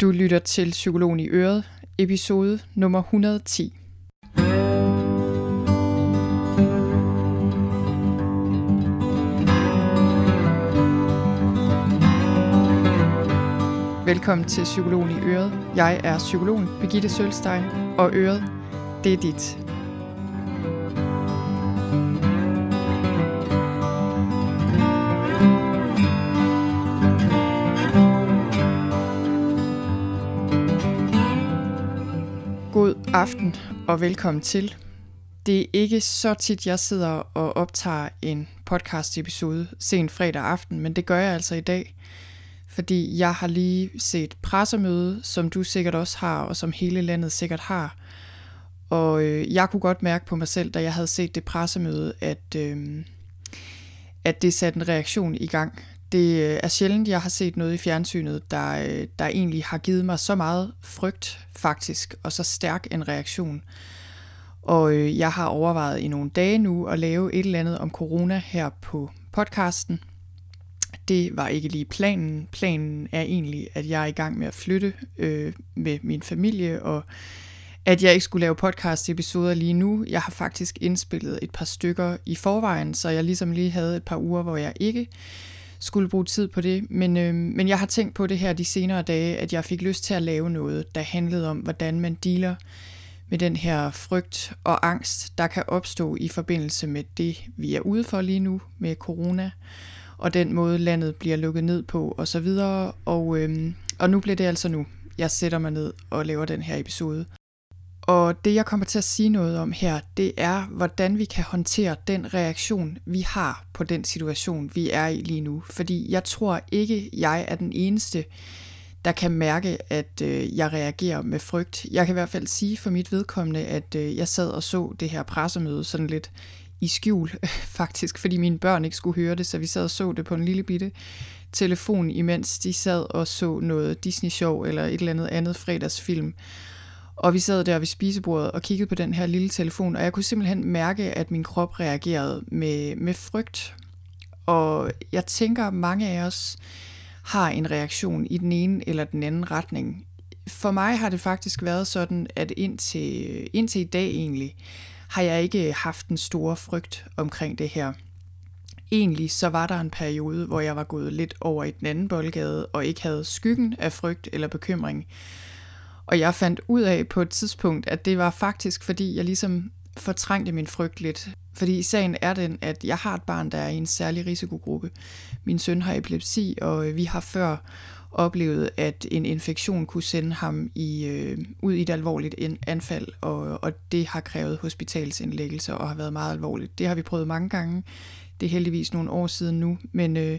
Du lytter til Psykologen i Øret, episode nummer 110. Velkommen til Psykologen i Øret. Jeg er psykologen Birgitte Sølstein, og Øret, det er dit. Aften og velkommen til. Det er ikke så tit, jeg sidder og optager en podcast episode sent fredag aften, men det gør jeg altså i dag, fordi jeg har lige set pressemøde, som du sikkert også har, og som hele landet sikkert har. Og øh, jeg kunne godt mærke på mig selv, da jeg havde set det pressemøde, at, øh, at det satte en reaktion i gang. Det øh, er sjældent, jeg har set noget i fjernsynet, der, øh, der egentlig har givet mig så meget frygt faktisk, og så stærk en reaktion. Og øh, jeg har overvejet i nogle dage nu at lave et eller andet om corona her på podcasten. Det var ikke lige planen. Planen er egentlig, at jeg er i gang med at flytte øh, med min familie, og at jeg ikke skulle lave podcast-episoder lige nu. Jeg har faktisk indspillet et par stykker i forvejen, så jeg ligesom lige havde et par uger, hvor jeg ikke skulle bruge tid på det. Men, øh, men jeg har tænkt på det her de senere dage, at jeg fik lyst til at lave noget, der handlede om, hvordan man dealer med den her frygt og angst, der kan opstå i forbindelse med det, vi er ude for lige nu med corona, og den måde landet bliver lukket ned på osv. Og, øh, og nu bliver det altså nu. Jeg sætter mig ned og laver den her episode. Og det, jeg kommer til at sige noget om her, det er, hvordan vi kan håndtere den reaktion, vi har på den situation, vi er i lige nu. Fordi jeg tror ikke, jeg er den eneste, der kan mærke, at øh, jeg reagerer med frygt. Jeg kan i hvert fald sige for mit vedkommende, at øh, jeg sad og så det her pressemøde sådan lidt i skjul, faktisk, fordi mine børn ikke skulle høre det, så vi sad og så det på en lille bitte telefon, imens de sad og så noget Disney-show eller et eller andet andet fredagsfilm. Og vi sad der ved spisebordet og kiggede på den her lille telefon, og jeg kunne simpelthen mærke, at min krop reagerede med, med frygt. Og jeg tænker, at mange af os har en reaktion i den ene eller den anden retning. For mig har det faktisk været sådan, at indtil, indtil i dag egentlig, har jeg ikke haft en stor frygt omkring det her. Egentlig så var der en periode, hvor jeg var gået lidt over i den anden boldgade, og ikke havde skyggen af frygt eller bekymring. Og jeg fandt ud af på et tidspunkt, at det var faktisk, fordi jeg ligesom fortrængte min frygt lidt. Fordi sagen er den, at jeg har et barn, der er i en særlig risikogruppe. Min søn har epilepsi, og øh, vi har før oplevet, at en infektion kunne sende ham i, øh, ud i et alvorligt anfald, og, og det har krævet hospitalsindlæggelse og har været meget alvorligt. Det har vi prøvet mange gange. Det er heldigvis nogle år siden nu, men... Øh,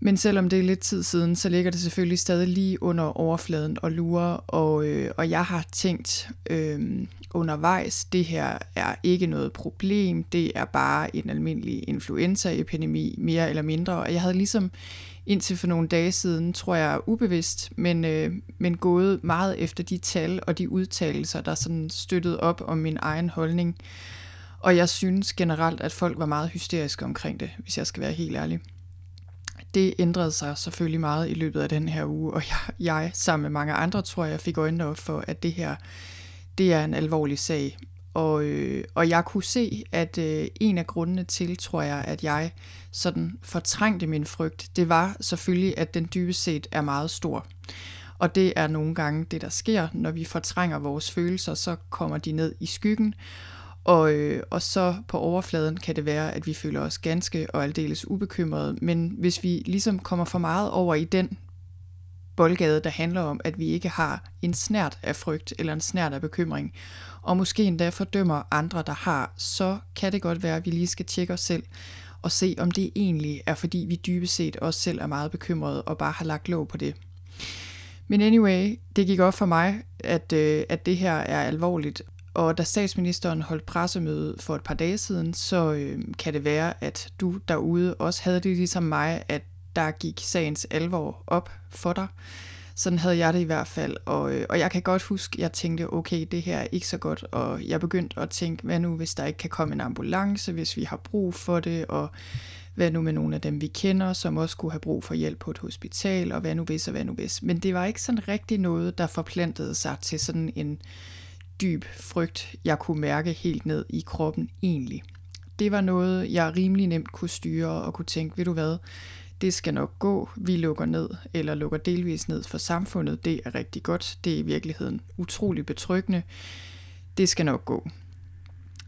men selvom det er lidt tid siden, så ligger det selvfølgelig stadig lige under overfladen og lurer, og, øh, og jeg har tænkt øh, undervejs, det her er ikke noget problem, det er bare en almindelig influenzaepidemi, mere eller mindre, og jeg havde ligesom indtil for nogle dage siden, tror jeg ubevidst, men, øh, men gået meget efter de tal og de udtalelser, der sådan støttede op om min egen holdning. Og jeg synes generelt, at folk var meget hysteriske omkring det, hvis jeg skal være helt ærlig det ændrede sig selvfølgelig meget i løbet af den her uge, og jeg, jeg sammen med mange andre, tror jeg, fik øjnene op for, at det her, det er en alvorlig sag. Og, øh, og jeg kunne se, at øh, en af grundene til, tror jeg, at jeg sådan fortrængte min frygt, det var selvfølgelig, at den dybest set er meget stor. Og det er nogle gange det, der sker, når vi fortrænger vores følelser, så kommer de ned i skyggen, og, øh, og så på overfladen kan det være, at vi føler os ganske og aldeles ubekymrede, men hvis vi ligesom kommer for meget over i den boldgade, der handler om, at vi ikke har en snært af frygt eller en snært af bekymring, og måske endda fordømmer andre, der har, så kan det godt være, at vi lige skal tjekke os selv og se, om det egentlig er, fordi vi dybest set også selv er meget bekymrede og bare har lagt låg på det. Men anyway, det gik op for mig, at, øh, at det her er alvorligt, og da statsministeren holdt pressemøde for et par dage siden, så øh, kan det være, at du derude også havde det ligesom mig, at der gik sagens alvor op for dig. Sådan havde jeg det i hvert fald, og, øh, og jeg kan godt huske, at jeg tænkte, okay, det her er ikke så godt, og jeg begyndte at tænke, hvad nu, hvis der ikke kan komme en ambulance, hvis vi har brug for det, og Hvad nu med nogle af dem, vi kender, som også kunne have brug for hjælp på et hospital, og hvad nu hvis og hvad nu hvis. Men det var ikke sådan rigtig noget, der forplantede sig til sådan en dyb frygt, jeg kunne mærke helt ned i kroppen egentlig. Det var noget, jeg rimelig nemt kunne styre og kunne tænke, ved du hvad, det skal nok gå, vi lukker ned eller lukker delvis ned for samfundet, det er rigtig godt, det er i virkeligheden utrolig betryggende, det skal nok gå.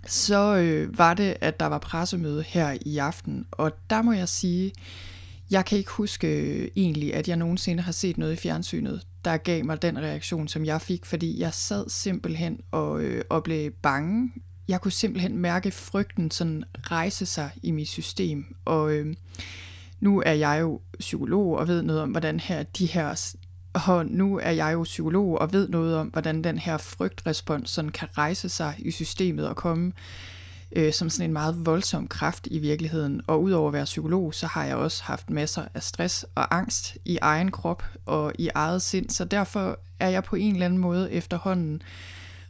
Så øh, var det, at der var pressemøde her i aften, og der må jeg sige, jeg kan ikke huske øh, egentlig, at jeg nogensinde har set noget i fjernsynet, der gav mig den reaktion, som jeg fik, fordi jeg sad simpelthen og, øh, og blev bange. Jeg kunne simpelthen mærke frygten sådan rejse sig i mit system, og øh, nu er jeg jo psykolog og ved noget om, hvordan her de her og nu er jeg jo psykolog og ved noget om, hvordan den her frygtrespons sådan kan rejse sig i systemet og komme øh, som sådan en meget voldsom kraft i virkeligheden. Og udover at være psykolog, så har jeg også haft masser af stress og angst i egen krop og i eget sind, så derfor er jeg på en eller anden måde efterhånden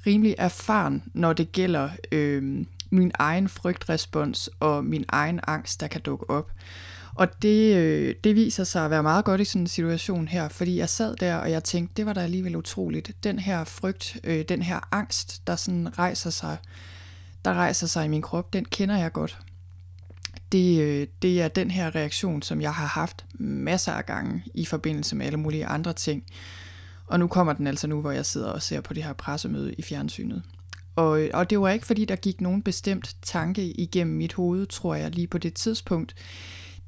rimelig erfaren, når det gælder øh, min egen frygtrespons og min egen angst, der kan dukke op. Og det, øh, det viser sig at være meget godt i sådan en situation her, fordi jeg sad der, og jeg tænkte, det var da alligevel utroligt. Den her frygt, øh, den her angst, der sådan rejser sig, der rejser sig i min krop, den kender jeg godt. Det, øh, det er den her reaktion, som jeg har haft masser af gange i forbindelse med alle mulige andre ting. Og nu kommer den altså nu, hvor jeg sidder og ser på det her pressemøde i fjernsynet. Og, og det var ikke, fordi der gik nogen bestemt tanke igennem mit hoved, tror jeg, lige på det tidspunkt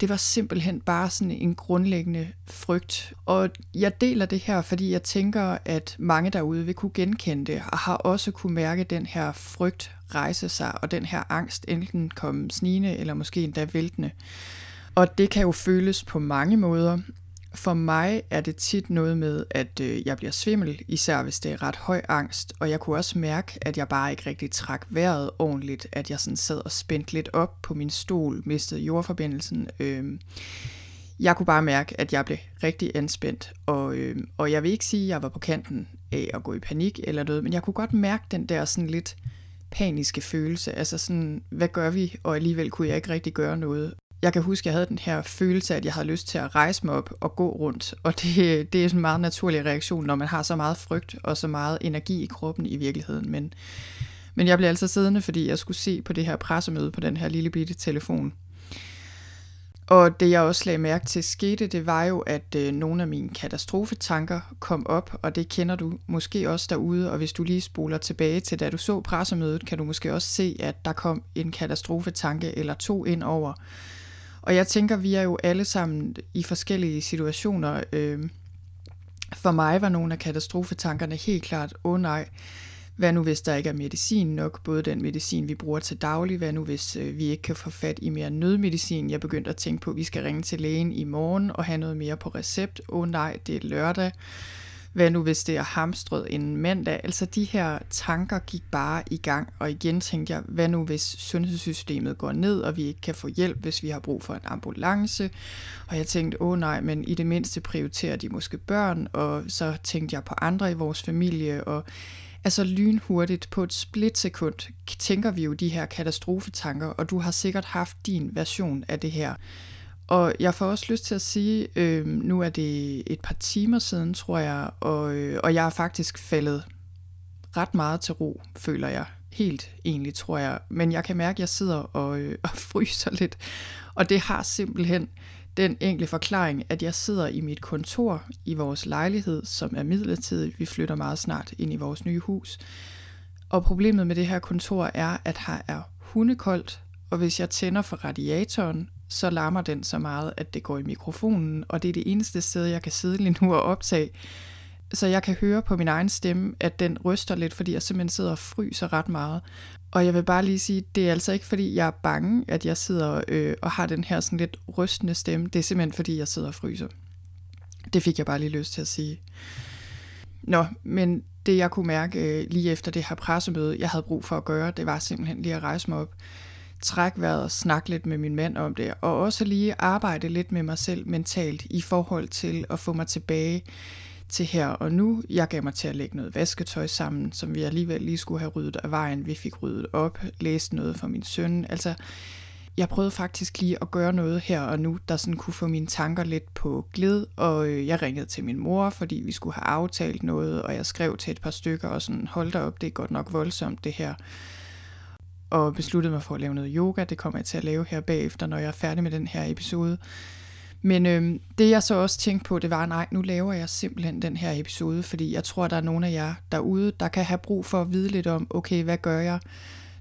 det var simpelthen bare sådan en grundlæggende frygt. Og jeg deler det her, fordi jeg tænker, at mange derude vil kunne genkende det, og har også kunne mærke den her frygt rejse sig, og den her angst enten komme snigende, eller måske endda væltende. Og det kan jo føles på mange måder, for mig er det tit noget med, at øh, jeg bliver svimmel, især hvis det er ret høj angst, og jeg kunne også mærke, at jeg bare ikke rigtig trak vejret ordentligt, at jeg sådan sad og spændte lidt op på min stol, mistede jordforbindelsen. Øh, jeg kunne bare mærke, at jeg blev rigtig anspændt, og, øh, og jeg vil ikke sige, at jeg var på kanten af at gå i panik eller noget, men jeg kunne godt mærke den der sådan lidt paniske følelse, altså sådan, hvad gør vi, og alligevel kunne jeg ikke rigtig gøre noget jeg kan huske, at jeg havde den her følelse, at jeg havde lyst til at rejse mig op og gå rundt. Og det, det er en meget naturlig reaktion, når man har så meget frygt og så meget energi i kroppen i virkeligheden. Men, men jeg blev altså siddende, fordi jeg skulle se på det her pressemøde på den her lille bitte telefon. Og det jeg også lagde mærke til skete, det var jo, at øh, nogle af mine katastrofetanker kom op, og det kender du måske også derude, og hvis du lige spoler tilbage til da du så pressemødet, kan du måske også se, at der kom en katastrofetanke eller to ind over, og jeg tænker, vi er jo alle sammen i forskellige situationer. Øh, for mig var nogle af katastrofetankerne helt klart, åh oh, nej, hvad nu hvis der ikke er medicin nok, både den medicin, vi bruger til daglig, hvad nu hvis øh, vi ikke kan få fat i mere nødmedicin. Jeg begyndte at tænke på, at vi skal ringe til lægen i morgen og have noget mere på recept. Åh oh, nej, det er lørdag. Hvad nu hvis det er hamstret en mandag? Altså de her tanker gik bare i gang, og igen tænkte jeg, hvad nu hvis sundhedssystemet går ned, og vi ikke kan få hjælp, hvis vi har brug for en ambulance? Og jeg tænkte, åh nej, men i det mindste prioriterer de måske børn, og så tænkte jeg på andre i vores familie, og altså lynhurtigt på et splitsekund tænker vi jo de her katastrofetanker, og du har sikkert haft din version af det her. Og jeg får også lyst til at sige, øh, nu er det et par timer siden, tror jeg, og, øh, og jeg er faktisk faldet ret meget til ro, føler jeg. Helt egentlig, tror jeg. Men jeg kan mærke, at jeg sidder og, øh, og fryser lidt. Og det har simpelthen den enkle forklaring, at jeg sidder i mit kontor i vores lejlighed, som er midlertidig. Vi flytter meget snart ind i vores nye hus. Og problemet med det her kontor er, at her er hundekoldt, og hvis jeg tænder for radiatoren, så larmer den så meget, at det går i mikrofonen, og det er det eneste sted, jeg kan sidde lige nu og optage. Så jeg kan høre på min egen stemme, at den ryster lidt, fordi jeg simpelthen sidder og fryser ret meget. Og jeg vil bare lige sige, det er altså ikke fordi, jeg er bange, at jeg sidder øh, og har den her sådan lidt rystende stemme. Det er simpelthen fordi, jeg sidder og fryser. Det fik jeg bare lige lyst til at sige. Nå, men det jeg kunne mærke øh, lige efter det her pressemøde, jeg havde brug for at gøre, det var simpelthen lige at rejse mig op trække vejret og snakke lidt med min mand om det, og også lige arbejde lidt med mig selv mentalt i forhold til at få mig tilbage til her og nu. Jeg gav mig til at lægge noget vasketøj sammen, som vi alligevel lige skulle have ryddet af vejen. Vi fik ryddet op, læst noget for min søn. Altså, jeg prøvede faktisk lige at gøre noget her og nu, der sådan kunne få mine tanker lidt på glæd, og øh, jeg ringede til min mor, fordi vi skulle have aftalt noget, og jeg skrev til et par stykker, og sådan, hold da op, det er godt nok voldsomt det her. Og besluttede mig for at lave noget yoga, det kommer jeg til at lave her bagefter, når jeg er færdig med den her episode. Men øh, det jeg så også tænkte på, det var, nej, nu laver jeg simpelthen den her episode, fordi jeg tror, der er nogle af jer derude, der kan have brug for at vide lidt om, okay, hvad gør jeg,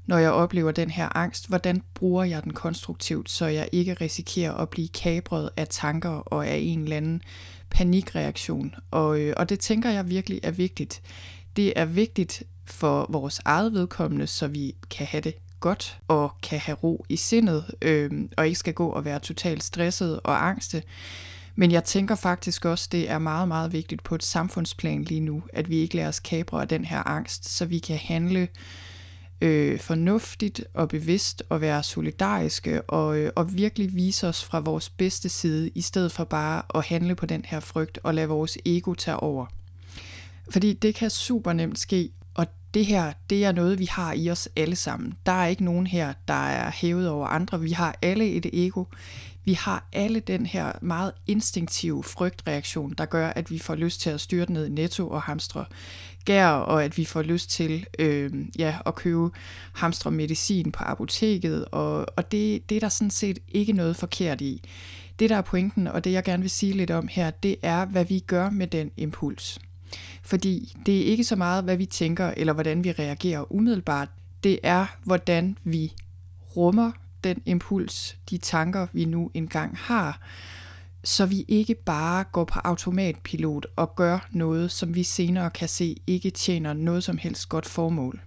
når jeg oplever den her angst? Hvordan bruger jeg den konstruktivt, så jeg ikke risikerer at blive kabret af tanker og af en eller anden panikreaktion? Og, øh, og det tænker jeg virkelig er vigtigt. Det er vigtigt for vores eget vedkommende, så vi kan have det godt og kan have ro i sindet, øh, og ikke skal gå og være totalt stresset og angste. Men jeg tænker faktisk også, det er meget, meget vigtigt på et samfundsplan lige nu, at vi ikke lader os kabre af den her angst, så vi kan handle øh, fornuftigt og bevidst og være solidariske og, øh, og virkelig vise os fra vores bedste side, i stedet for bare at handle på den her frygt og lade vores ego tage over. Fordi det kan super nemt ske, og det her, det er noget, vi har i os alle sammen. Der er ikke nogen her, der er hævet over andre. Vi har alle et ego. Vi har alle den her meget instinktive frygtreaktion, der gør, at vi får lyst til at styre ned i netto og hamstre gær, og at vi får lyst til øh, ja, at købe hamstre medicin på apoteket, og, og det, det er der sådan set ikke noget forkert i. Det, der er pointen, og det jeg gerne vil sige lidt om her, det er, hvad vi gør med den impuls. Fordi det er ikke så meget, hvad vi tænker, eller hvordan vi reagerer umiddelbart. Det er, hvordan vi rummer den impuls, de tanker, vi nu engang har, så vi ikke bare går på automatpilot og gør noget, som vi senere kan se ikke tjener noget som helst godt formål.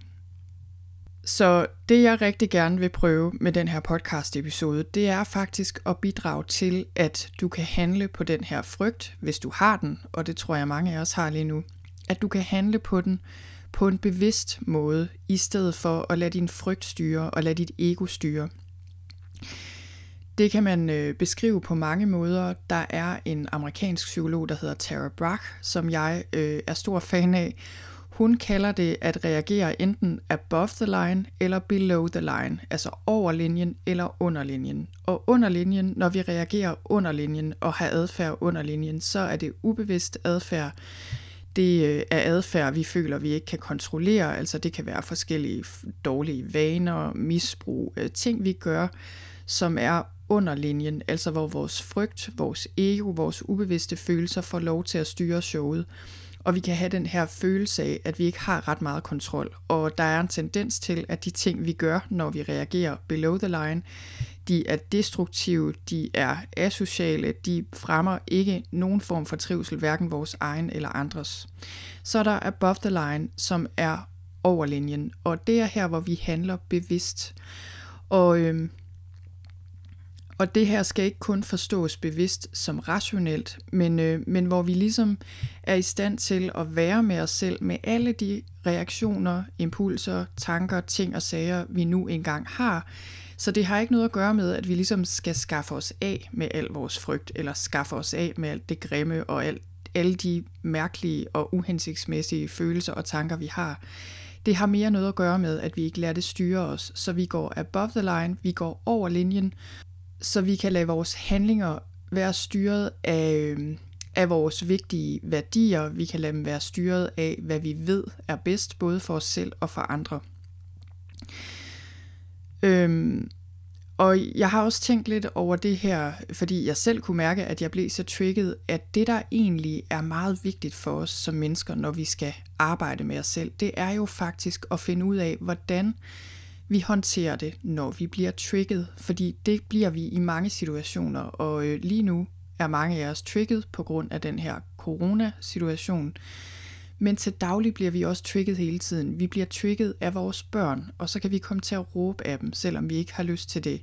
Så det jeg rigtig gerne vil prøve med den her podcast episode, det er faktisk at bidrage til, at du kan handle på den her frygt, hvis du har den, og det tror jeg mange af os har lige nu, at du kan handle på den på en bevidst måde, i stedet for at lade din frygt styre og lade dit ego styre. Det kan man øh, beskrive på mange måder. Der er en amerikansk psykolog, der hedder Tara Brach, som jeg øh, er stor fan af. Hun kalder det at reagere enten above the line eller below the line, altså over linjen eller under linjen. Og under linjen, når vi reagerer under linjen og har adfærd under linjen, så er det ubevidst adfærd. Det øh, er adfærd, vi føler, vi ikke kan kontrollere, altså det kan være forskellige dårlige vaner, misbrug, øh, ting vi gør, som er under linjen, altså hvor vores frygt, vores ego, vores ubevidste følelser får lov til at styre showet. Og vi kan have den her følelse af, at vi ikke har ret meget kontrol. Og der er en tendens til, at de ting, vi gør, når vi reagerer below the line, de er destruktive, de er asociale, de fremmer ikke nogen form for trivsel, hverken vores egen eller andres. Så er der above the line, som er over linjen, og det er her, hvor vi handler bevidst. Og øhm, og det her skal ikke kun forstås bevidst som rationelt, men, øh, men hvor vi ligesom er i stand til at være med os selv med alle de reaktioner, impulser, tanker, ting og sager, vi nu engang har. Så det har ikke noget at gøre med, at vi ligesom skal skaffe os af med al vores frygt, eller skaffe os af med alt det grimme og alt, alle de mærkelige og uhensigtsmæssige følelser og tanker, vi har. Det har mere noget at gøre med, at vi ikke lader det styre os, så vi går above the line, vi går over linjen, så vi kan lade vores handlinger være styret af, øhm, af vores vigtige værdier. Vi kan lade dem være styret af, hvad vi ved er bedst, både for os selv og for andre. Øhm, og jeg har også tænkt lidt over det her, fordi jeg selv kunne mærke, at jeg blev så trigget, at det, der egentlig er meget vigtigt for os som mennesker, når vi skal arbejde med os selv, det er jo faktisk at finde ud af, hvordan vi håndterer det, når vi bliver trigget, fordi det bliver vi i mange situationer, og øh, lige nu er mange af os trigget på grund af den her corona-situation. Men til daglig bliver vi også trigget hele tiden. Vi bliver trigget af vores børn, og så kan vi komme til at råbe af dem, selvom vi ikke har lyst til det.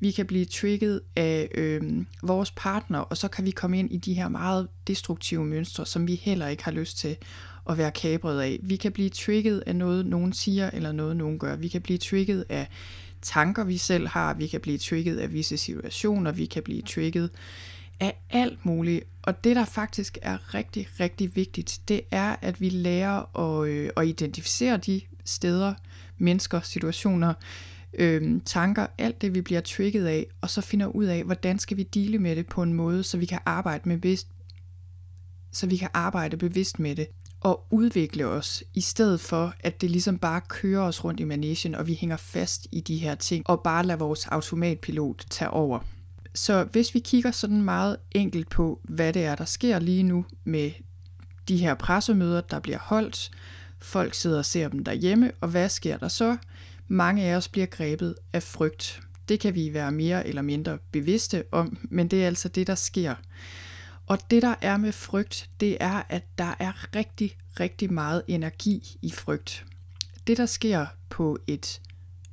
Vi kan blive trigget af øh, vores partner, og så kan vi komme ind i de her meget destruktive mønstre, som vi heller ikke har lyst til at være kabret af. Vi kan blive trigget af noget, nogen siger, eller noget, nogen gør. Vi kan blive trigget af tanker, vi selv har. Vi kan blive trigget af visse situationer. Vi kan blive trigget af alt muligt. Og det, der faktisk er rigtig, rigtig vigtigt, det er, at vi lærer at, øh, at identificere de steder, mennesker, situationer, øh, tanker, alt det vi bliver trigget af, og så finder ud af, hvordan skal vi dele med det på en måde, så vi kan arbejde med bevidst, så vi kan arbejde bevidst med det og udvikle os, i stedet for at det ligesom bare kører os rundt i managen, og vi hænger fast i de her ting, og bare lader vores automatpilot tage over. Så hvis vi kigger sådan meget enkelt på, hvad det er, der sker lige nu med de her pressemøder, der bliver holdt, folk sidder og ser dem derhjemme, og hvad sker der så? Mange af os bliver grebet af frygt. Det kan vi være mere eller mindre bevidste om, men det er altså det, der sker. Og det, der er med frygt, det er, at der er rigtig, rigtig meget energi i frygt. Det, der sker på et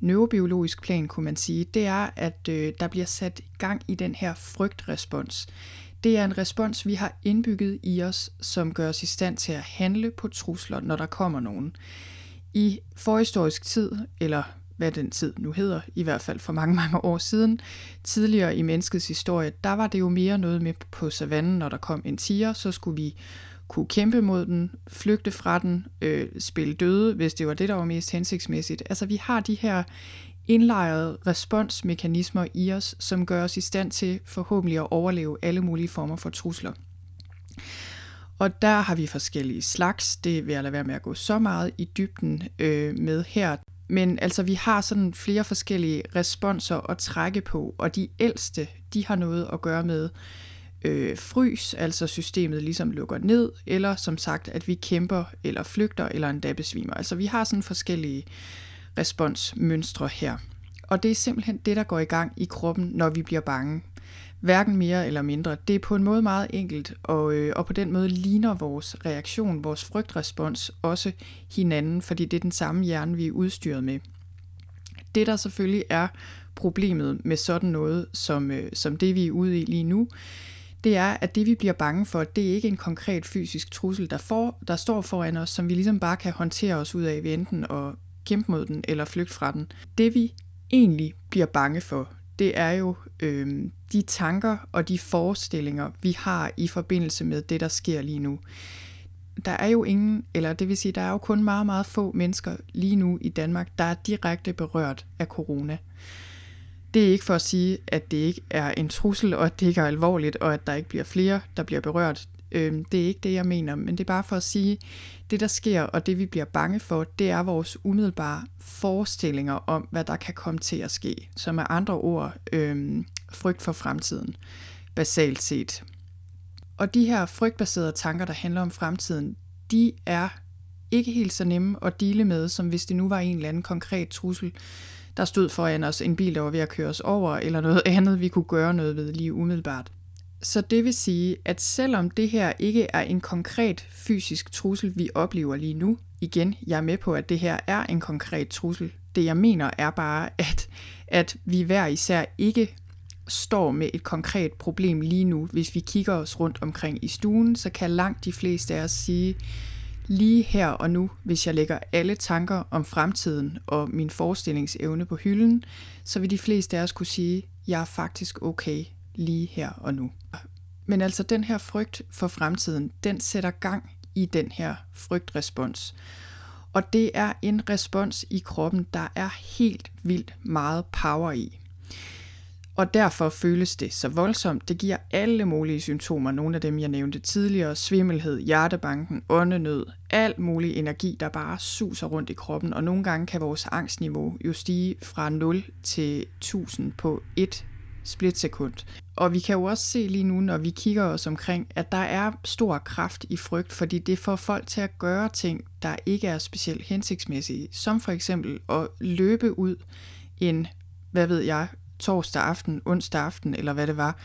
neurobiologisk plan, kunne man sige, det er, at øh, der bliver sat gang i den her frygtrespons. Det er en respons, vi har indbygget i os, som gør os i stand til at handle på trusler, når der kommer nogen. I forhistorisk tid, eller hvad den tid nu hedder, i hvert fald for mange, mange år siden, tidligere i menneskets historie, der var det jo mere noget med på savannen, når der kom en tiger, så skulle vi kunne kæmpe mod den, flygte fra den, øh, spille døde, hvis det var det, der var mest hensigtsmæssigt. Altså vi har de her indlejrede responsmekanismer i os, som gør os i stand til forhåbentlig at overleve alle mulige former for trusler. Og der har vi forskellige slags. Det vil jeg lade være med at gå så meget i dybden øh, med her. Men altså, vi har sådan flere forskellige responser at trække på, og de ældste, de har noget at gøre med øh, frys, altså systemet ligesom lukker ned, eller som sagt, at vi kæmper, eller flygter, eller endda besvimer. Altså, vi har sådan forskellige responsmønstre her. Og det er simpelthen det, der går i gang i kroppen, når vi bliver bange hverken mere eller mindre. Det er på en måde meget enkelt, og, øh, og på den måde ligner vores reaktion, vores frygtrespons også hinanden, fordi det er den samme hjerne, vi er udstyret med. Det, der selvfølgelig er problemet med sådan noget, som, øh, som det vi er ude i lige nu, det er, at det vi bliver bange for, det er ikke en konkret fysisk trussel, der, for, der står foran os, som vi ligesom bare kan håndtere os ud af ved enten at kæmpe mod den eller flygte fra den. Det vi egentlig bliver bange for, det er jo øh, de tanker og de forestillinger, vi har i forbindelse med det, der sker lige nu. Der er jo ingen, eller det vil sige, der er jo kun meget, meget få mennesker lige nu i Danmark, der er direkte berørt af corona. Det er ikke for at sige, at det ikke er en trussel, og at det ikke er alvorligt, og at der ikke bliver flere, der bliver berørt. Øh, det er ikke det, jeg mener, men det er bare for at sige, det der sker, og det vi bliver bange for, det er vores umiddelbare forestillinger om, hvad der kan komme til at ske. Som er andre ord, øh, frygt for fremtiden, basalt set. Og de her frygtbaserede tanker, der handler om fremtiden, de er ikke helt så nemme at dele med, som hvis det nu var en eller anden konkret trussel, der stod foran os en bil, der var ved at køre os over, eller noget andet, vi kunne gøre noget ved lige umiddelbart. Så det vil sige, at selvom det her ikke er en konkret fysisk trussel, vi oplever lige nu, igen, jeg er med på, at det her er en konkret trussel. Det jeg mener er bare, at, at vi hver især ikke står med et konkret problem lige nu. Hvis vi kigger os rundt omkring i stuen, så kan langt de fleste af os sige, lige her og nu, hvis jeg lægger alle tanker om fremtiden og min forestillingsevne på hylden, så vil de fleste af os kunne sige, jeg er faktisk okay lige her og nu. Men altså den her frygt for fremtiden, den sætter gang i den her frygtrespons. Og det er en respons i kroppen, der er helt vildt meget power i. Og derfor føles det så voldsomt. Det giver alle mulige symptomer, nogle af dem jeg nævnte tidligere, svimmelhed, hjertebanken, åndenød, alt mulig energi, der bare suser rundt i kroppen, og nogle gange kan vores angstniveau jo stige fra 0 til 1000 på et splitsekund. Og vi kan jo også se lige nu, når vi kigger os omkring, at der er stor kraft i frygt, fordi det får folk til at gøre ting, der ikke er specielt hensigtsmæssige, som for eksempel at løbe ud en, hvad ved jeg, torsdag aften, onsdag aften, eller hvad det var,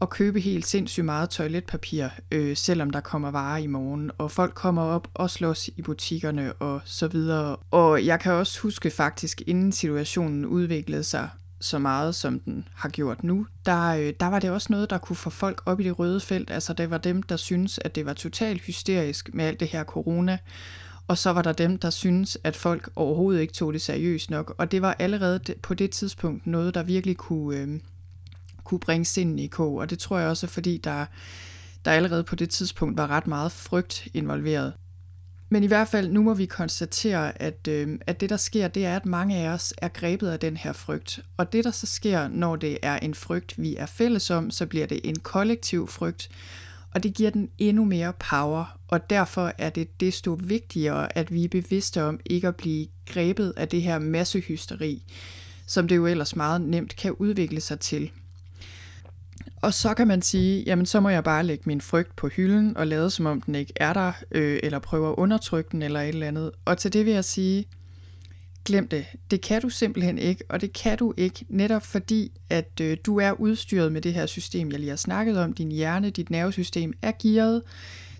og købe helt sindssygt meget toiletpapir, øh, selvom der kommer varer i morgen, og folk kommer op og slås i butikkerne og så videre. Og jeg kan også huske faktisk, inden situationen udviklede sig så meget, som den har gjort nu, der, øh, der var det også noget, der kunne få folk op i det røde felt. Altså det var dem, der synes at det var totalt hysterisk med alt det her corona, og så var der dem, der synes at folk overhovedet ikke tog det seriøst nok. Og det var allerede på det tidspunkt noget, der virkelig kunne, øh, kunne bringe sinden i kog. Og det tror jeg også, fordi der, der allerede på det tidspunkt var ret meget frygt involveret. Men i hvert fald, nu må vi konstatere, at, øh, at det, der sker, det er, at mange af os er grebet af den her frygt. Og det, der så sker, når det er en frygt, vi er fælles om, så bliver det en kollektiv frygt, og det giver den endnu mere power, og derfor er det desto vigtigere, at vi er bevidste om ikke at blive grebet af det her massehysteri, som det jo ellers meget nemt kan udvikle sig til. Og så kan man sige, jamen så må jeg bare lægge min frygt på hylden og lade som om den ikke er der, øh, eller prøve at undertrykke den eller et eller andet. Og til det vil jeg sige, glem det. Det kan du simpelthen ikke, og det kan du ikke netop fordi, at øh, du er udstyret med det her system, jeg lige har snakket om. Din hjerne, dit nervesystem er gearet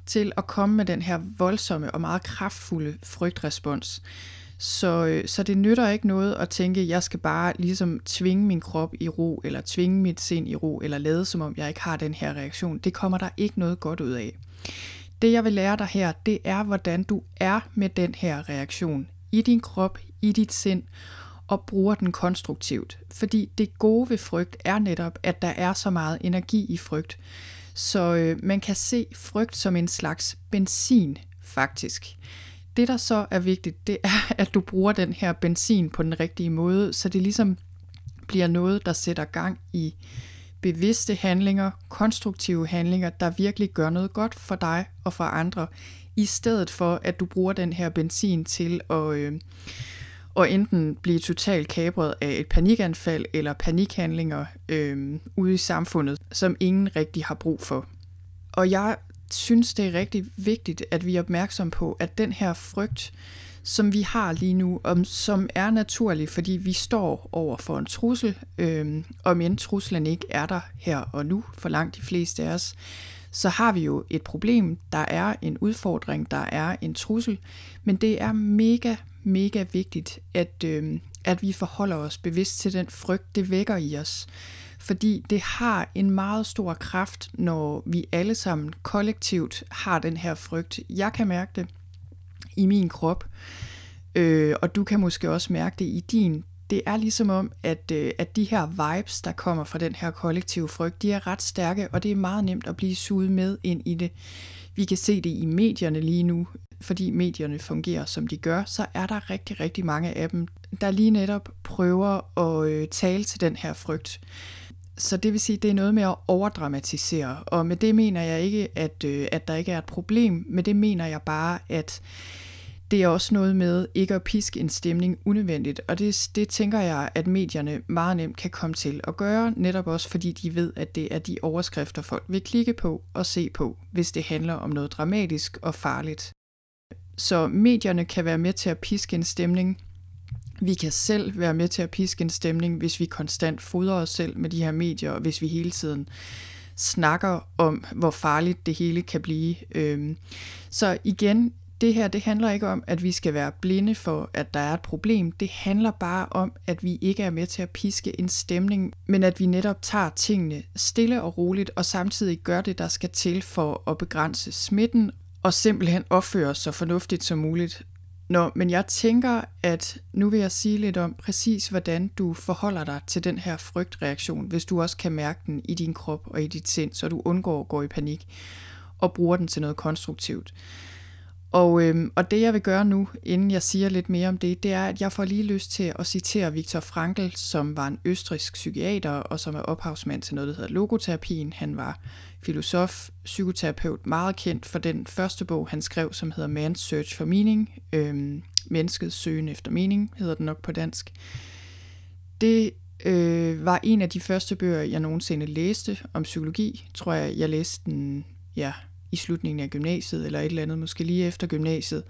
til at komme med den her voldsomme og meget kraftfulde frygtrespons. Så, øh, så det nytter ikke noget at tænke, at jeg skal bare ligesom tvinge min krop i ro, eller tvinge mit sind i ro, eller lade som om jeg ikke har den her reaktion. Det kommer der ikke noget godt ud af. Det jeg vil lære dig her, det er, hvordan du er med den her reaktion i din krop, i dit sind, og bruger den konstruktivt. Fordi det gode ved frygt er netop, at der er så meget energi i frygt. Så øh, man kan se frygt som en slags benzin, faktisk. Det, der så er vigtigt, det er, at du bruger den her benzin på den rigtige måde, så det ligesom bliver noget, der sætter gang i bevidste handlinger, konstruktive handlinger, der virkelig gør noget godt for dig og for andre, i stedet for at du bruger den her benzin til at, øh, at enten blive totalt kabret af et panikanfald eller panikhandlinger øh, ude i samfundet, som ingen rigtig har brug for. Og jeg synes, det er rigtig vigtigt, at vi er opmærksom på, at den her frygt, som vi har lige nu, om, som er naturlig, fordi vi står over for en trussel, øh, om end truslen ikke er der her og nu for langt de fleste af os, så har vi jo et problem, der er en udfordring, der er en trussel, men det er mega, mega vigtigt, at, øh, at vi forholder os bevidst til den frygt, det vækker i os fordi det har en meget stor kraft, når vi alle sammen kollektivt har den her frygt. Jeg kan mærke det i min krop, øh, og du kan måske også mærke det i din. Det er ligesom om, at, øh, at de her vibes, der kommer fra den her kollektive frygt, de er ret stærke, og det er meget nemt at blive suget med ind i det. Vi kan se det i medierne lige nu, fordi medierne fungerer som de gør, så er der rigtig, rigtig mange af dem, der lige netop prøver at øh, tale til den her frygt. Så det vil sige, at det er noget med at overdramatisere. Og med det mener jeg ikke, at, øh, at der ikke er et problem. Med det mener jeg bare, at det er også noget med ikke at piske en stemning unødvendigt. Og det, det tænker jeg, at medierne meget nemt kan komme til at gøre, netop også fordi de ved, at det er de overskrifter, folk vil klikke på og se på, hvis det handler om noget dramatisk og farligt. Så medierne kan være med til at piske en stemning, vi kan selv være med til at piske en stemning, hvis vi konstant fodrer os selv med de her medier, og hvis vi hele tiden snakker om, hvor farligt det hele kan blive. Øhm, så igen, det her det handler ikke om, at vi skal være blinde for, at der er et problem. Det handler bare om, at vi ikke er med til at piske en stemning, men at vi netop tager tingene stille og roligt, og samtidig gør det, der skal til for at begrænse smitten, og simpelthen opføre os så fornuftigt som muligt. Nå, men jeg tænker, at nu vil jeg sige lidt om præcis, hvordan du forholder dig til den her frygtreaktion, hvis du også kan mærke den i din krop og i dit sind, så du undgår at gå i panik og bruger den til noget konstruktivt. Og, øhm, og det jeg vil gøre nu, inden jeg siger lidt mere om det, det er, at jeg får lige lyst til at citere Viktor Frankl, som var en østrisk psykiater, og som er ophavsmand til noget, der hedder logoterapien. Han var filosof, psykoterapeut, meget kendt for den første bog, han skrev, som hedder Man's Search for Meaning. Øhm, Menneskets søgen efter mening, hedder den nok på dansk. Det øh, var en af de første bøger, jeg nogensinde læste om psykologi. Tror jeg, jeg læste den, ja, i slutningen af gymnasiet, eller et eller andet, måske lige efter gymnasiet.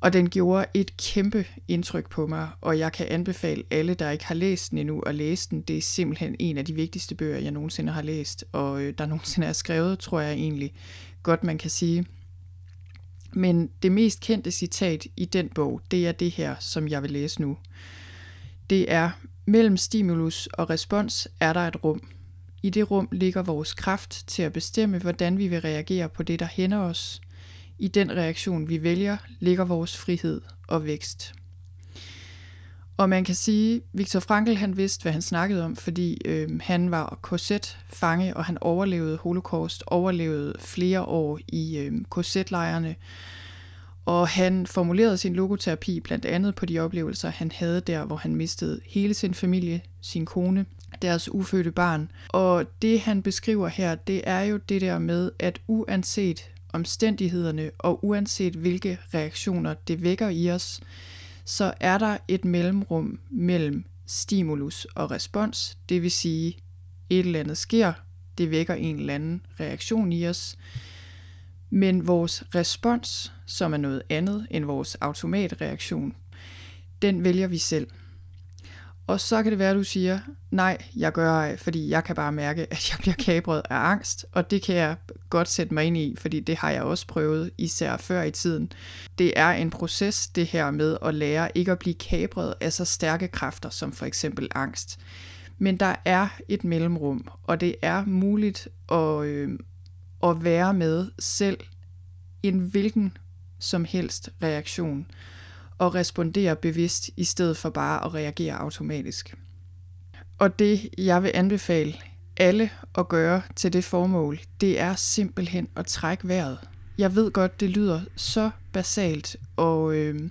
Og den gjorde et kæmpe indtryk på mig, og jeg kan anbefale alle, der ikke har læst den endnu, at læse den. Det er simpelthen en af de vigtigste bøger, jeg nogensinde har læst, og øh, der nogensinde er skrevet, tror jeg egentlig godt, man kan sige. Men det mest kendte citat i den bog, det er det her, som jeg vil læse nu. Det er, mellem stimulus og respons er der et rum. I det rum ligger vores kraft til at bestemme, hvordan vi vil reagere på det, der hænder os. I den reaktion, vi vælger, ligger vores frihed og vækst. Og man kan sige, Viktor Frankl han vidste, hvad han snakkede om, fordi øh, han var KZ-fange, og han overlevede holocaust, overlevede flere år i øh, korsetlejrene. Og han formulerede sin logoterapi blandt andet på de oplevelser, han havde der, hvor han mistede hele sin familie, sin kone, deres ufødte barn. Og det han beskriver her, det er jo det der med, at uanset omstændighederne og uanset hvilke reaktioner det vækker i os, så er der et mellemrum mellem stimulus og respons, det vil sige, et eller andet sker, det vækker en eller anden reaktion i os, men vores respons, som er noget andet end vores automatreaktion, den vælger vi selv. Og så kan det være, at du siger, nej, jeg gør ej, fordi jeg kan bare mærke, at jeg bliver kabret af angst, og det kan jeg godt sætte mig ind i, fordi det har jeg også prøvet, især før i tiden. Det er en proces, det her med at lære ikke at blive kabret af så stærke kræfter, som for eksempel angst. Men der er et mellemrum, og det er muligt at, øh, at være med selv en hvilken som helst reaktion og respondere bevidst i stedet for bare at reagere automatisk. Og det, jeg vil anbefale alle at gøre til det formål, det er simpelthen at trække vejret. Jeg ved godt, det lyder så basalt, og, øh,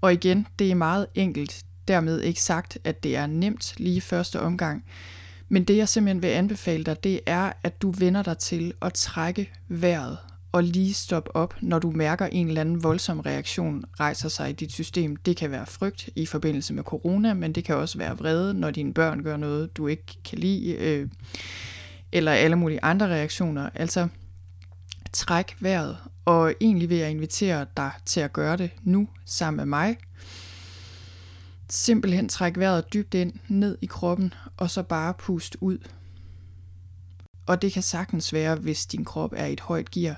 og igen, det er meget enkelt. Dermed ikke sagt, at det er nemt lige første omgang. Men det, jeg simpelthen vil anbefale dig, det er, at du vender dig til at trække vejret og lige stoppe op, når du mærker en eller anden voldsom reaktion rejser sig i dit system. Det kan være frygt i forbindelse med corona, men det kan også være vrede, når dine børn gør noget, du ikke kan lide, øh, eller alle mulige andre reaktioner. Altså, træk vejret, og egentlig vil jeg invitere dig til at gøre det nu sammen med mig. Simpelthen træk vejret dybt ind, ned i kroppen, og så bare pust ud. Og det kan sagtens være, hvis din krop er i et højt gear,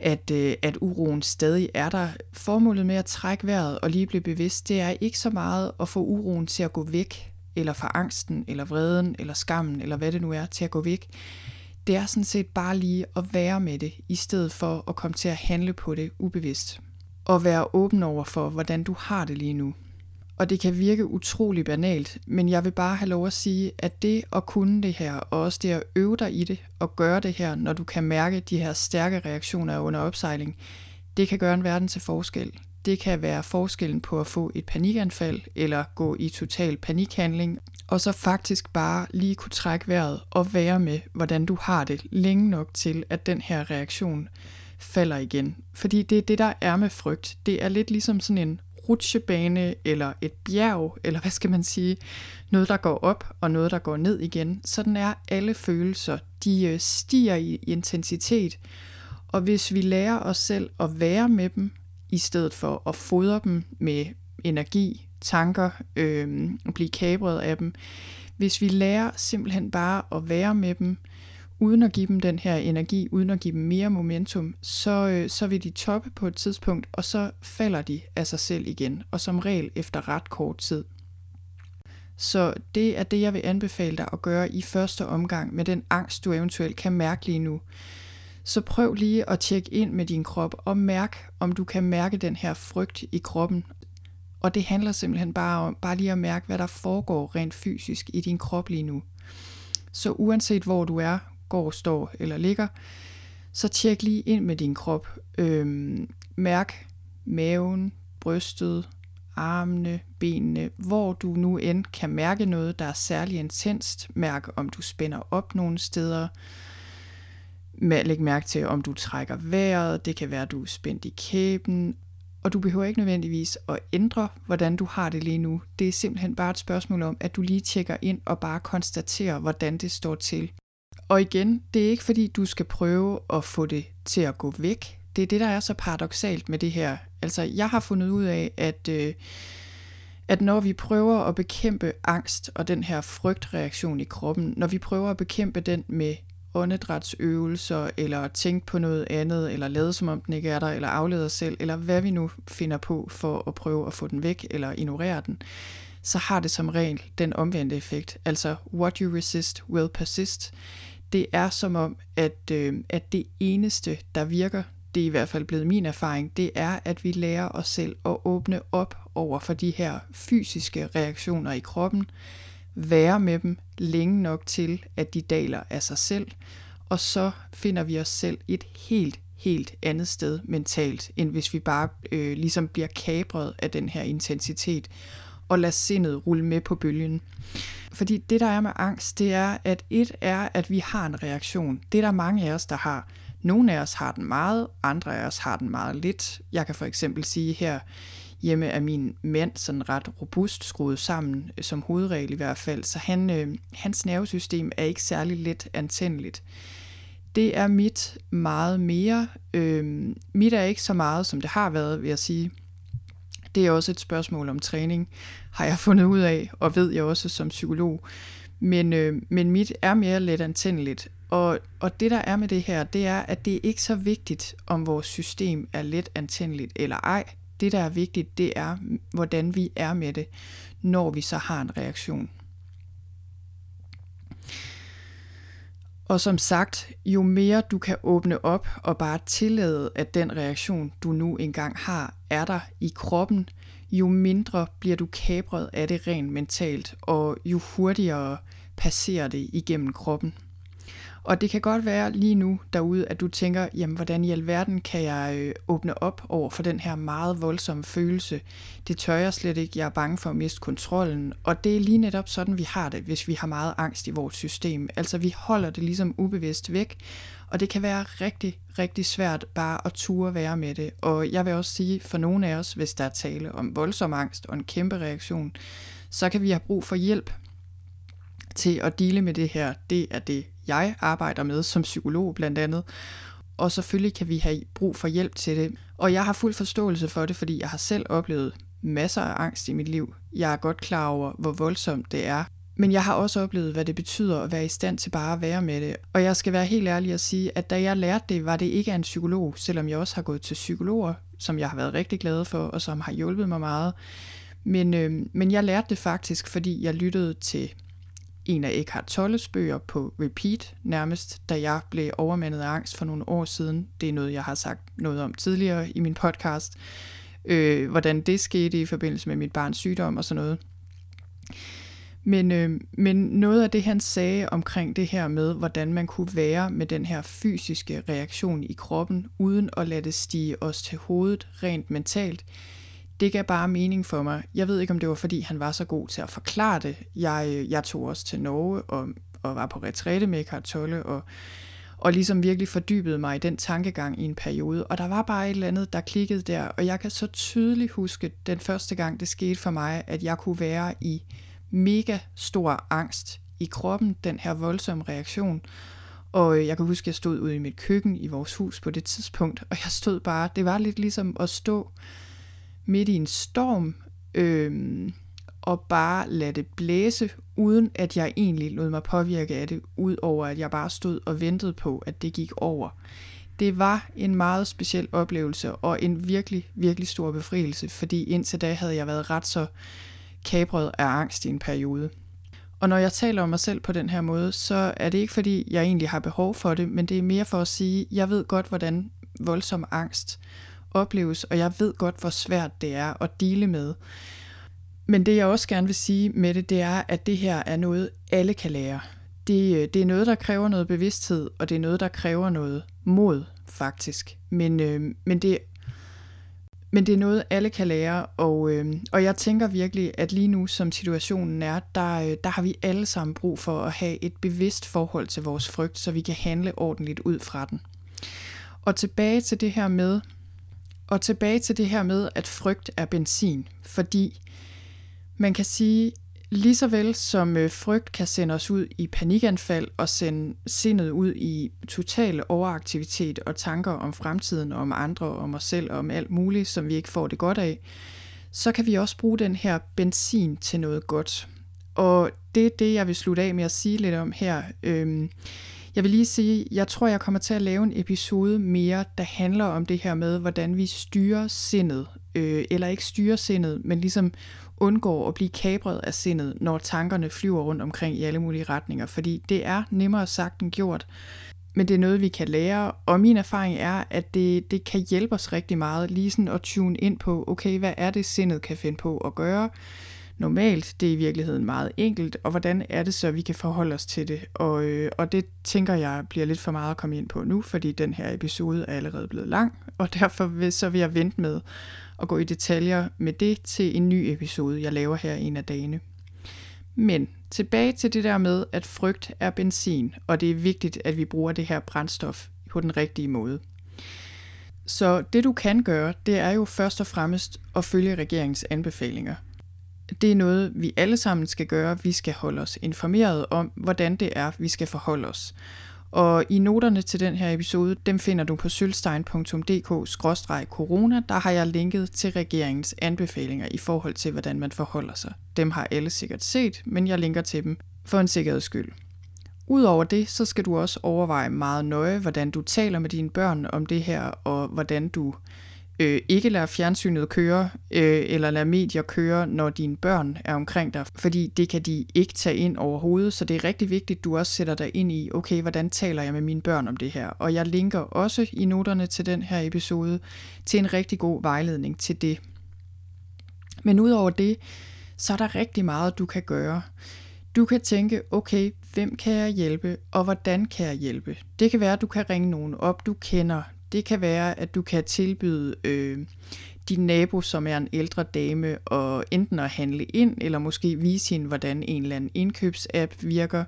at, øh, at uroen stadig er der. Formålet med at trække vejret og lige blive bevidst, det er ikke så meget at få uroen til at gå væk, eller for angsten, eller vreden, eller skammen, eller hvad det nu er, til at gå væk. Det er sådan set bare lige at være med det, i stedet for at komme til at handle på det ubevidst. Og være åben over for, hvordan du har det lige nu. Og det kan virke utrolig banalt, men jeg vil bare have lov at sige, at det at kunne det her, og også det at øve dig i det, og gøre det her, når du kan mærke de her stærke reaktioner under opsejling, det kan gøre en verden til forskel. Det kan være forskellen på at få et panikanfald, eller gå i total panikhandling, og så faktisk bare lige kunne trække vejret og være med, hvordan du har det længe nok til, at den her reaktion falder igen. Fordi det er det, der er med frygt. Det er lidt ligesom sådan en rutsjebane eller et bjerg, eller hvad skal man sige, noget der går op og noget der går ned igen. Sådan er alle følelser. De øh, stiger i intensitet, og hvis vi lærer os selv at være med dem, i stedet for at fodre dem med energi, tanker, øh, blive kabret af dem, hvis vi lærer simpelthen bare at være med dem, uden at give dem den her energi, uden at give dem mere momentum, så, øh, så vil de toppe på et tidspunkt, og så falder de af sig selv igen, og som regel efter ret kort tid. Så det er det, jeg vil anbefale dig at gøre i første omgang med den angst, du eventuelt kan mærke lige nu. Så prøv lige at tjekke ind med din krop og mærk, om du kan mærke den her frygt i kroppen. Og det handler simpelthen bare om bare lige at mærke, hvad der foregår rent fysisk i din krop lige nu. Så uanset hvor du er, går, står eller ligger, så tjek lige ind med din krop. Øhm, mærk maven, brystet, armene, benene, hvor du nu end kan mærke noget, der er særlig intenst. Mærk, om du spænder op nogle steder. Læg mærke til, om du trækker vejret. Det kan være, at du er spændt i kæben. Og du behøver ikke nødvendigvis at ændre, hvordan du har det lige nu. Det er simpelthen bare et spørgsmål om, at du lige tjekker ind og bare konstaterer, hvordan det står til. Og igen, det er ikke fordi, du skal prøve at få det til at gå væk. Det er det, der er så paradoxalt med det her. Altså, jeg har fundet ud af, at, øh, at når vi prøver at bekæmpe angst og den her frygtreaktion i kroppen, når vi prøver at bekæmpe den med åndedrætsøvelser, eller tænke på noget andet, eller lade som om den ikke er der, eller aflede os selv, eller hvad vi nu finder på for at prøve at få den væk, eller ignorere den, så har det som regel den omvendte effekt. Altså, what you resist will persist det er som om, at, øh, at det eneste, der virker, det er i hvert fald blevet min erfaring, det er, at vi lærer os selv at åbne op over for de her fysiske reaktioner i kroppen, være med dem længe nok til, at de daler af sig selv, og så finder vi os selv et helt, helt andet sted mentalt, end hvis vi bare øh, ligesom bliver kabret af den her intensitet og lade sindet rulle med på bølgen. Fordi det, der er med angst, det er, at et er, at vi har en reaktion. Det er der mange af os, der har. Nogle af os har den meget, andre af os har den meget lidt. Jeg kan for eksempel sige her, hjemme er min mand sådan ret robust skruet sammen, øh, som hovedregel i hvert fald, så han, øh, hans nervesystem er ikke særlig let antændeligt. Det er mit meget mere. Øh, mit er ikke så meget, som det har været, vil jeg sige. Det er også et spørgsmål om træning, har jeg fundet ud af, og ved jeg også som psykolog. Men, øh, men mit er mere let antændeligt. Og, og det der er med det her, det er, at det er ikke så vigtigt, om vores system er let antændeligt eller ej. Det der er vigtigt, det er, hvordan vi er med det, når vi så har en reaktion. Og som sagt, jo mere du kan åbne op og bare tillade, at den reaktion, du nu engang har, er der i kroppen, jo mindre bliver du kabret af det rent mentalt, og jo hurtigere passerer det igennem kroppen. Og det kan godt være lige nu derude, at du tænker, jamen hvordan i alverden kan jeg øh, åbne op over for den her meget voldsomme følelse? Det tør jeg slet ikke, jeg er bange for at miste kontrollen. Og det er lige netop sådan, vi har det, hvis vi har meget angst i vores system. Altså vi holder det ligesom ubevidst væk, og det kan være rigtig, rigtig svært bare at ture være med det. Og jeg vil også sige, for nogle af os, hvis der er tale om voldsom angst og en kæmpe reaktion, så kan vi have brug for hjælp til at dele med det her. Det er det, jeg arbejder med som psykolog blandt andet. Og selvfølgelig kan vi have brug for hjælp til det. Og jeg har fuld forståelse for det, fordi jeg har selv oplevet masser af angst i mit liv. Jeg er godt klar over, hvor voldsomt det er. Men jeg har også oplevet, hvad det betyder at være i stand til bare at være med det. Og jeg skal være helt ærlig og sige, at da jeg lærte det, var det ikke af en psykolog, selvom jeg også har gået til psykologer, som jeg har været rigtig glad for, og som har hjulpet mig meget. Men, øh, men jeg lærte det faktisk, fordi jeg lyttede til en af Eckhart Tolles bøger på repeat nærmest, da jeg blev overmandet af angst for nogle år siden. Det er noget, jeg har sagt noget om tidligere i min podcast. Øh, hvordan det skete i forbindelse med mit barns sygdom og sådan noget. Men, øh, men noget af det, han sagde omkring det her med, hvordan man kunne være med den her fysiske reaktion i kroppen, uden at lade det stige os til hovedet rent mentalt, det gav bare mening for mig. Jeg ved ikke, om det var, fordi han var så god til at forklare det. Jeg, øh, jeg tog også til Norge og, og var på retræte med Eckhart Tolle, og, og ligesom virkelig fordybede mig i den tankegang i en periode. Og der var bare et eller andet, der klikkede der, og jeg kan så tydeligt huske den første gang, det skete for mig, at jeg kunne være i mega stor angst i kroppen, den her voldsomme reaktion. Og øh, jeg kan huske, at jeg stod ude i mit køkken i vores hus på det tidspunkt, og jeg stod bare, det var lidt ligesom at stå midt i en storm, øh, og bare lade det blæse, uden at jeg egentlig lod mig påvirke af det, udover at jeg bare stod og ventede på, at det gik over. Det var en meget speciel oplevelse, og en virkelig, virkelig stor befrielse, fordi indtil da havde jeg været ret så kabret af angst i en periode. Og når jeg taler om mig selv på den her måde, så er det ikke fordi, jeg egentlig har behov for det, men det er mere for at sige, at jeg ved godt, hvordan voldsom angst opleves, og jeg ved godt, hvor svært det er at dele med. Men det jeg også gerne vil sige med det, det er, at det her er noget, alle kan lære. Det, øh, det er noget, der kræver noget bevidsthed, og det er noget, der kræver noget mod, faktisk. Men, øh, men, det, men det er noget, alle kan lære, og, øh, og jeg tænker virkelig, at lige nu, som situationen er, der, øh, der har vi alle sammen brug for at have et bevidst forhold til vores frygt, så vi kan handle ordentligt ud fra den. Og tilbage til det her med, og tilbage til det her med, at frygt er benzin, fordi man kan sige, lige så vel som øh, frygt kan sende os ud i panikanfald og sende sindet ud i total overaktivitet og tanker om fremtiden og om andre og om os selv og om alt muligt, som vi ikke får det godt af, så kan vi også bruge den her benzin til noget godt. Og det er det, jeg vil slutte af med at sige lidt om her. Øhm, jeg vil lige sige, jeg tror, jeg kommer til at lave en episode mere, der handler om det her med, hvordan vi styrer sindet, øh, eller ikke styrer sindet, men ligesom undgår at blive kabret af sindet, når tankerne flyver rundt omkring i alle mulige retninger, fordi det er nemmere sagt end gjort, men det er noget, vi kan lære, og min erfaring er, at det, det kan hjælpe os rigtig meget, lige sådan at tune ind på, okay, hvad er det, sindet kan finde på at gøre, normalt. Det er i virkeligheden meget enkelt, og hvordan er det så, vi kan forholde os til det? Og, øh, og det tænker jeg bliver lidt for meget at komme ind på nu, fordi den her episode er allerede blevet lang, og derfor vil, så vil jeg vente med at gå i detaljer med det til en ny episode, jeg laver her en af dagene. Men tilbage til det der med, at frygt er benzin, og det er vigtigt, at vi bruger det her brændstof på den rigtige måde. Så det du kan gøre, det er jo først og fremmest at følge regeringens anbefalinger. Det er noget, vi alle sammen skal gøre. Vi skal holde os informeret om, hvordan det er, vi skal forholde os. Og i noterne til den her episode, dem finder du på sølvstein.dk-corona. Der har jeg linket til regeringens anbefalinger i forhold til, hvordan man forholder sig. Dem har alle sikkert set, men jeg linker til dem for en sikkerheds skyld. Udover det, så skal du også overveje meget nøje, hvordan du taler med dine børn om det her, og hvordan du øh, ikke lade fjernsynet køre, øh, eller lade medier køre, når dine børn er omkring dig, fordi det kan de ikke tage ind overhovedet, så det er rigtig vigtigt, at du også sætter dig ind i, okay, hvordan taler jeg med mine børn om det her? Og jeg linker også i noterne til den her episode til en rigtig god vejledning til det. Men udover det, så er der rigtig meget, du kan gøre. Du kan tænke, okay, hvem kan jeg hjælpe, og hvordan kan jeg hjælpe? Det kan være, at du kan ringe nogen op, du kender. Det kan være, at du kan tilbyde øh, din nabo, som er en ældre dame, og enten at handle ind, eller måske vise hende, hvordan en eller anden indkøbsapp virker.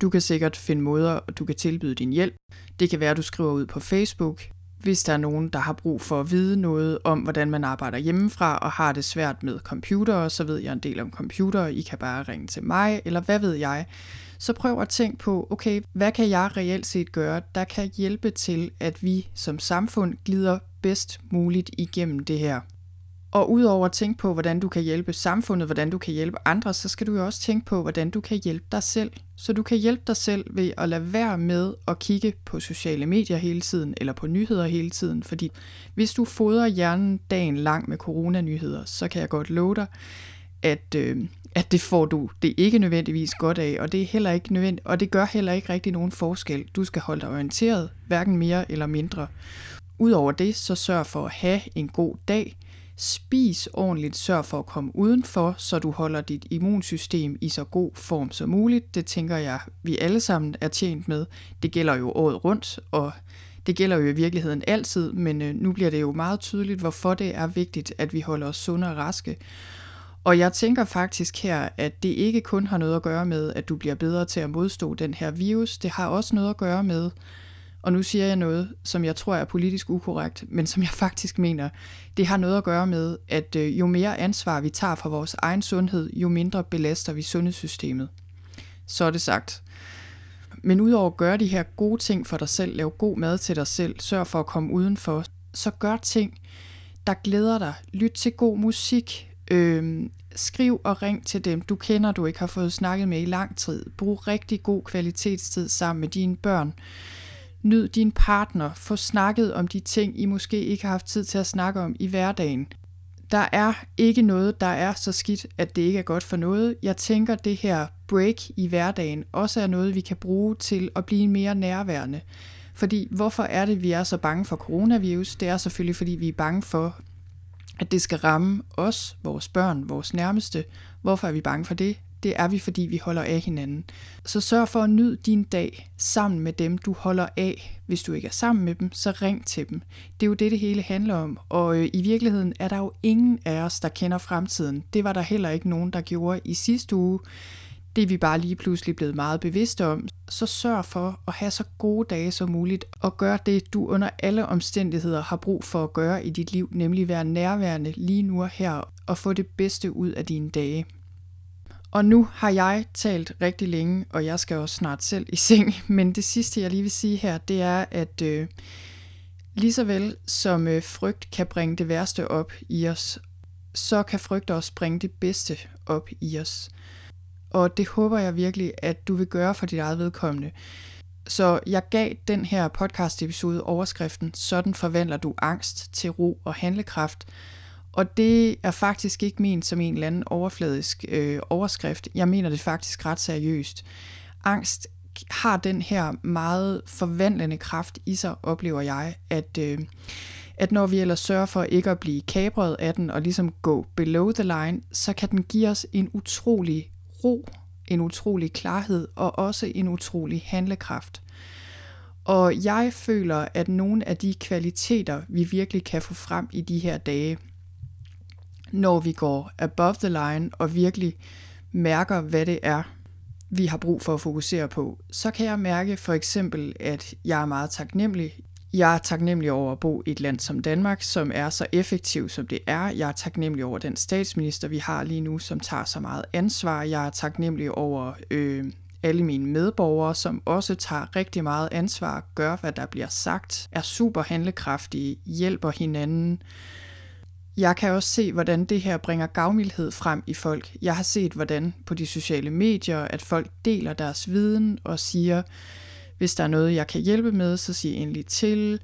Du kan sikkert finde måder, du kan tilbyde din hjælp. Det kan være, at du skriver ud på Facebook hvis der er nogen, der har brug for at vide noget om, hvordan man arbejder hjemmefra og har det svært med computere, så ved jeg en del om computere. I kan bare ringe til mig, eller hvad ved jeg. Så prøv at tænke på, okay, hvad kan jeg reelt set gøre, der kan hjælpe til, at vi som samfund glider bedst muligt igennem det her. Og udover at tænke på, hvordan du kan hjælpe samfundet, hvordan du kan hjælpe andre, så skal du jo også tænke på, hvordan du kan hjælpe dig selv. Så du kan hjælpe dig selv ved at lade være med at kigge på sociale medier hele tiden, eller på nyheder hele tiden. Fordi hvis du fodrer hjernen dagen lang med coronanyheder, så kan jeg godt love dig, at, øh, at det får du det ikke nødvendigvis godt af, og det er heller ikke nødvendigt, og det gør heller ikke rigtig nogen forskel. Du skal holde dig orienteret, hverken mere eller mindre. Udover det, så sørg for at have en god dag, Spis ordentligt, sørg for at komme udenfor, så du holder dit immunsystem i så god form som muligt. Det tænker jeg, vi alle sammen er tjent med. Det gælder jo året rundt, og det gælder jo i virkeligheden altid, men øh, nu bliver det jo meget tydeligt, hvorfor det er vigtigt, at vi holder os sunde og raske. Og jeg tænker faktisk her, at det ikke kun har noget at gøre med, at du bliver bedre til at modstå den her virus. Det har også noget at gøre med, og nu siger jeg noget, som jeg tror er politisk ukorrekt, men som jeg faktisk mener, det har noget at gøre med, at øh, jo mere ansvar vi tager for vores egen sundhed, jo mindre belaster vi sundhedssystemet. Så er det sagt. Men udover at gøre de her gode ting for dig selv, lave god mad til dig selv, sørg for at komme udenfor, så gør ting, der glæder dig. Lyt til god musik, øh, skriv og ring til dem, du kender, du ikke har fået snakket med i lang tid. Brug rigtig god kvalitetstid sammen med dine børn. Nyd din partner. Få snakket om de ting, I måske ikke har haft tid til at snakke om i hverdagen. Der er ikke noget, der er så skidt, at det ikke er godt for noget. Jeg tænker, det her break i hverdagen også er noget, vi kan bruge til at blive mere nærværende. Fordi hvorfor er det, vi er så bange for coronavirus? Det er selvfølgelig, fordi vi er bange for, at det skal ramme os, vores børn, vores nærmeste. Hvorfor er vi bange for det? det er vi, fordi vi holder af hinanden. Så sørg for at nyde din dag sammen med dem, du holder af. Hvis du ikke er sammen med dem, så ring til dem. Det er jo det, det hele handler om. Og øh, i virkeligheden er der jo ingen af os, der kender fremtiden. Det var der heller ikke nogen, der gjorde i sidste uge. Det er vi bare lige pludselig blevet meget bevidste om. Så sørg for at have så gode dage som muligt, og gør det, du under alle omstændigheder har brug for at gøre i dit liv, nemlig være nærværende lige nu og her, og få det bedste ud af dine dage. Og nu har jeg talt rigtig længe, og jeg skal også snart selv i seng. Men det sidste, jeg lige vil sige her, det er, at øh, lige så vel som øh, frygt kan bringe det værste op i os, så kan frygt også bringe det bedste op i os. Og det håber jeg virkelig, at du vil gøre for dit eget vedkommende. Så jeg gav den her podcast episode overskriften, sådan forvandler du angst til ro og handlekraft. Og det er faktisk ikke ment som en eller anden overfladisk øh, overskrift. Jeg mener det faktisk ret seriøst. Angst har den her meget forvandlende kraft i sig, oplever jeg, at, øh, at når vi ellers sørger for ikke at blive kabret af den og ligesom gå below the line, så kan den give os en utrolig ro, en utrolig klarhed og også en utrolig handlekraft. Og jeg føler, at nogle af de kvaliteter, vi virkelig kan få frem i de her dage, når vi går above the line og virkelig mærker, hvad det er, vi har brug for at fokusere på, så kan jeg mærke for eksempel, at jeg er meget taknemmelig. Jeg er taknemmelig over at bo i et land som Danmark, som er så effektiv som det er. Jeg er taknemmelig over den statsminister, vi har lige nu, som tager så meget ansvar. Jeg er taknemmelig over øh, alle mine medborgere, som også tager rigtig meget ansvar, gør hvad der bliver sagt, er super handlekraftige, hjælper hinanden. Jeg kan også se, hvordan det her bringer gavmildhed frem i folk. Jeg har set, hvordan på de sociale medier, at folk deler deres viden og siger, hvis der er noget, jeg kan hjælpe med, så sig endelig til.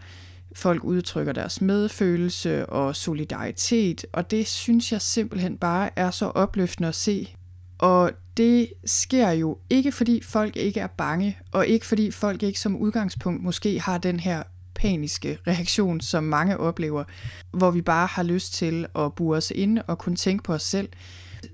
Folk udtrykker deres medfølelse og solidaritet, og det synes jeg simpelthen bare er så opløftende at se. Og det sker jo ikke fordi folk ikke er bange, og ikke fordi folk ikke som udgangspunkt måske har den her paniske reaktion, som mange oplever, hvor vi bare har lyst til at bure os ind og kun tænke på os selv.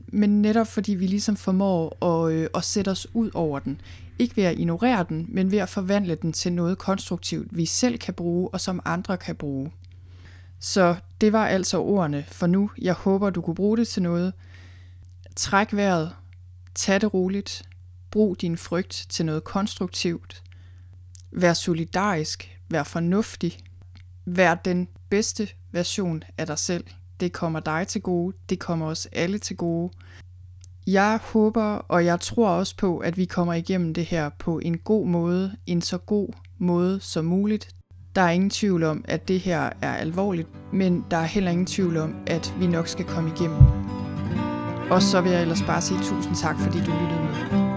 Men netop fordi vi ligesom formår at, øh, at sætte os ud over den. Ikke ved at ignorere den, men ved at forvandle den til noget konstruktivt, vi selv kan bruge og som andre kan bruge. Så det var altså ordene for nu. Jeg håber, du kunne bruge det til noget. Træk vejret. Tag det roligt. Brug din frygt til noget konstruktivt. Vær solidarisk Vær fornuftig. Vær den bedste version af dig selv. Det kommer dig til gode. Det kommer os alle til gode. Jeg håber, og jeg tror også på, at vi kommer igennem det her på en god måde, en så god måde som muligt. Der er ingen tvivl om, at det her er alvorligt, men der er heller ingen tvivl om, at vi nok skal komme igennem. Og så vil jeg ellers bare sige tusind tak, fordi du lyttede med.